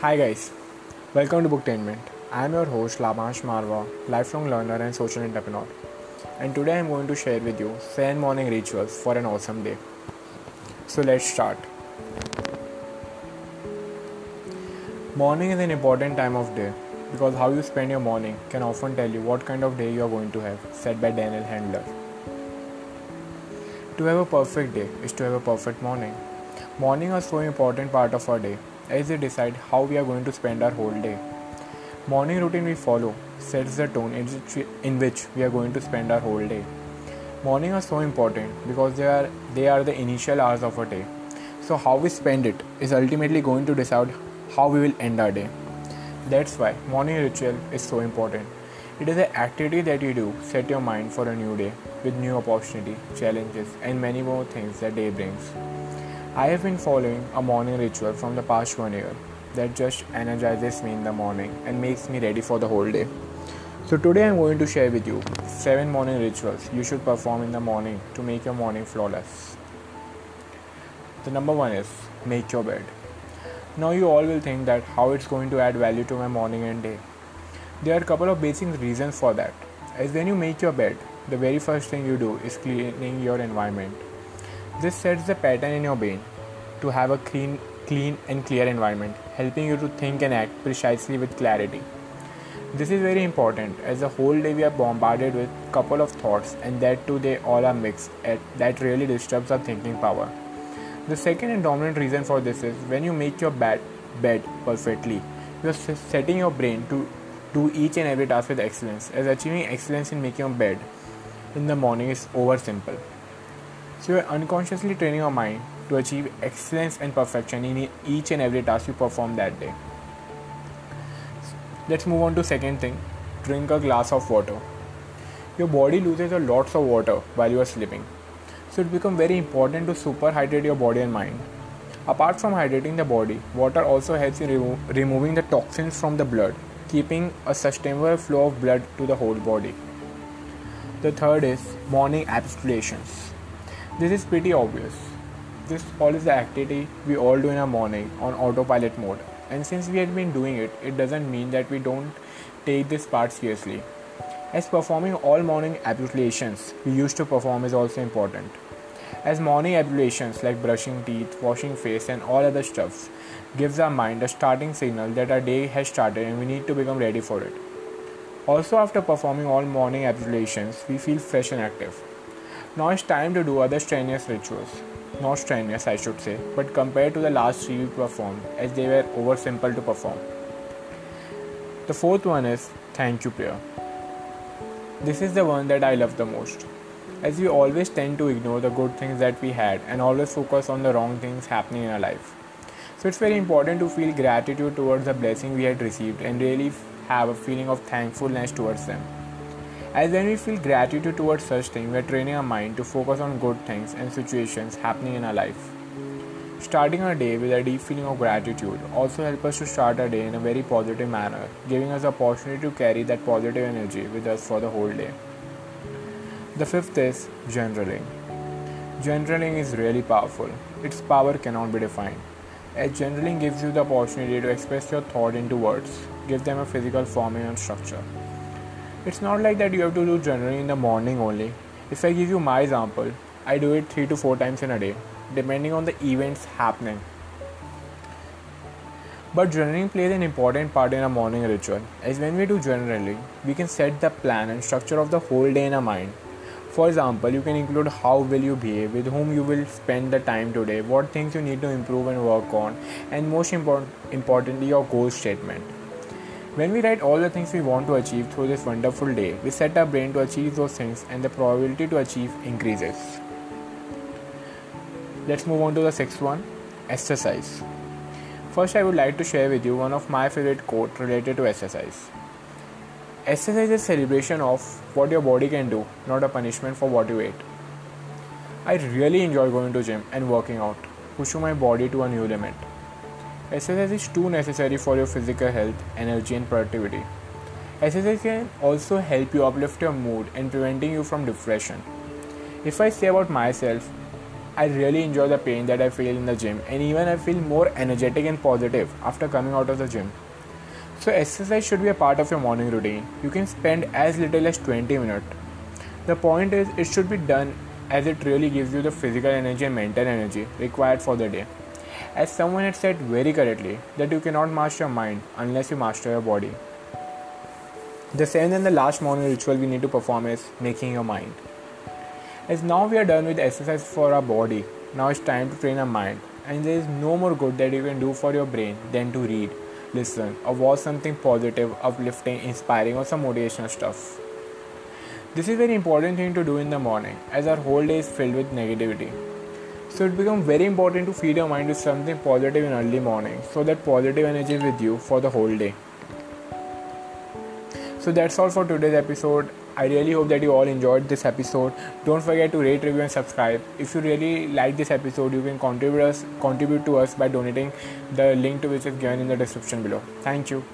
Hi guys, welcome to Booktainment. I am your host Labash Marwa, lifelong learner and social entrepreneur. And today I am going to share with you 7 morning rituals for an awesome day. So let's start. Morning is an important time of day because how you spend your morning can often tell you what kind of day you are going to have, said by Daniel Handler. To have a perfect day is to have a perfect morning. Morning are so important part of our day as they decide how we are going to spend our whole day. Morning routine we follow sets the tone in which we are going to spend our whole day. Morning are so important because they are they are the initial hours of a day. So how we spend it is ultimately going to decide how we will end our day. That's why morning ritual is so important. It is an activity that you do set your mind for a new day with new opportunity, challenges and many more things that day brings. I have been following a morning ritual from the past one year that just energizes me in the morning and makes me ready for the whole day. So today I'm going to share with you 7 morning rituals you should perform in the morning to make your morning flawless. The number 1 is make your bed. Now you all will think that how it's going to add value to my morning and day. There are a couple of basic reasons for that. As when you make your bed, the very first thing you do is cleaning your environment. This sets the pattern in your brain to have a clean, clean and clear environment, helping you to think and act precisely with clarity. This is very important as the whole day we are bombarded with couple of thoughts and that too they all are mixed that really disturbs our thinking power. The second and dominant reason for this is when you make your bed, bed perfectly, you are setting your brain to do each and every task with excellence as achieving excellence in making your bed in the morning is over simple. So you are unconsciously training your mind to achieve excellence and perfection in each and every task you perform that day. Let's move on to second thing. Drink a glass of water. Your body loses a lots of water while you are sleeping. So it becomes very important to super hydrate your body and mind. Apart from hydrating the body, water also helps in remo- removing the toxins from the blood, keeping a sustainable flow of blood to the whole body. The third is morning ablutions. This is pretty obvious. This all is the activity we all do in our morning on autopilot mode. And since we had been doing it, it doesn't mean that we don't take this part seriously. As performing all morning ablutions we used to perform is also important. As morning ablutions like brushing teeth, washing face and all other stuffs gives our mind a starting signal that our day has started and we need to become ready for it. Also, after performing all morning ablutions, we feel fresh and active. Now it's time to do other strenuous rituals. Not strenuous, I should say, but compared to the last three we performed, as they were over simple to perform. The fourth one is thank you prayer. This is the one that I love the most, as we always tend to ignore the good things that we had and always focus on the wrong things happening in our life. So it's very important to feel gratitude towards the blessing we had received and really have a feeling of thankfulness towards them. As when we feel gratitude towards such things, we are training our mind to focus on good things and situations happening in our life. Starting our day with a deep feeling of gratitude also helps us to start our day in a very positive manner, giving us the opportunity to carry that positive energy with us for the whole day. The fifth is journaling. Journaling is really powerful. Its power cannot be defined. As journaling gives you the opportunity to express your thought into words, give them a physical form and structure. It's not like that you have to do journaling in the morning only. If I give you my example, I do it 3 to 4 times in a day, depending on the events happening. But journaling plays an important part in a morning ritual, as when we do journaling, we can set the plan and structure of the whole day in our mind. For example, you can include how will you behave, with whom you will spend the time today, what things you need to improve and work on, and most important, importantly, your goal statement. When we write all the things we want to achieve through this wonderful day, we set our brain to achieve those things and the probability to achieve increases. Let's move on to the sixth one exercise. First, I would like to share with you one of my favorite quote related to exercise. Exercise is celebration of what your body can do, not a punishment for what you ate. I really enjoy going to gym and working out, pushing my body to a new limit. Exercise is too necessary for your physical health, energy, and productivity. Exercise can also help you uplift your mood and preventing you from depression. If I say about myself, I really enjoy the pain that I feel in the gym, and even I feel more energetic and positive after coming out of the gym. So, exercise should be a part of your morning routine. You can spend as little as 20 minutes. The point is, it should be done as it really gives you the physical energy and mental energy required for the day. As someone had said very correctly, that you cannot master your mind unless you master your body. The seventh and the last morning ritual we need to perform is making your mind. As now we are done with exercise for our body, now it's time to train our mind. And there is no more good that you can do for your brain than to read, listen, or watch something positive, uplifting, inspiring, or some motivational stuff. This is very important thing to do in the morning as our whole day is filled with negativity. So it becomes very important to feed your mind with something positive in early morning so that positive energy is with you for the whole day. So that's all for today's episode. I really hope that you all enjoyed this episode. Don't forget to rate, review, and subscribe. If you really like this episode, you can contribute us contribute to us by donating. The link to which is given in the description below. Thank you.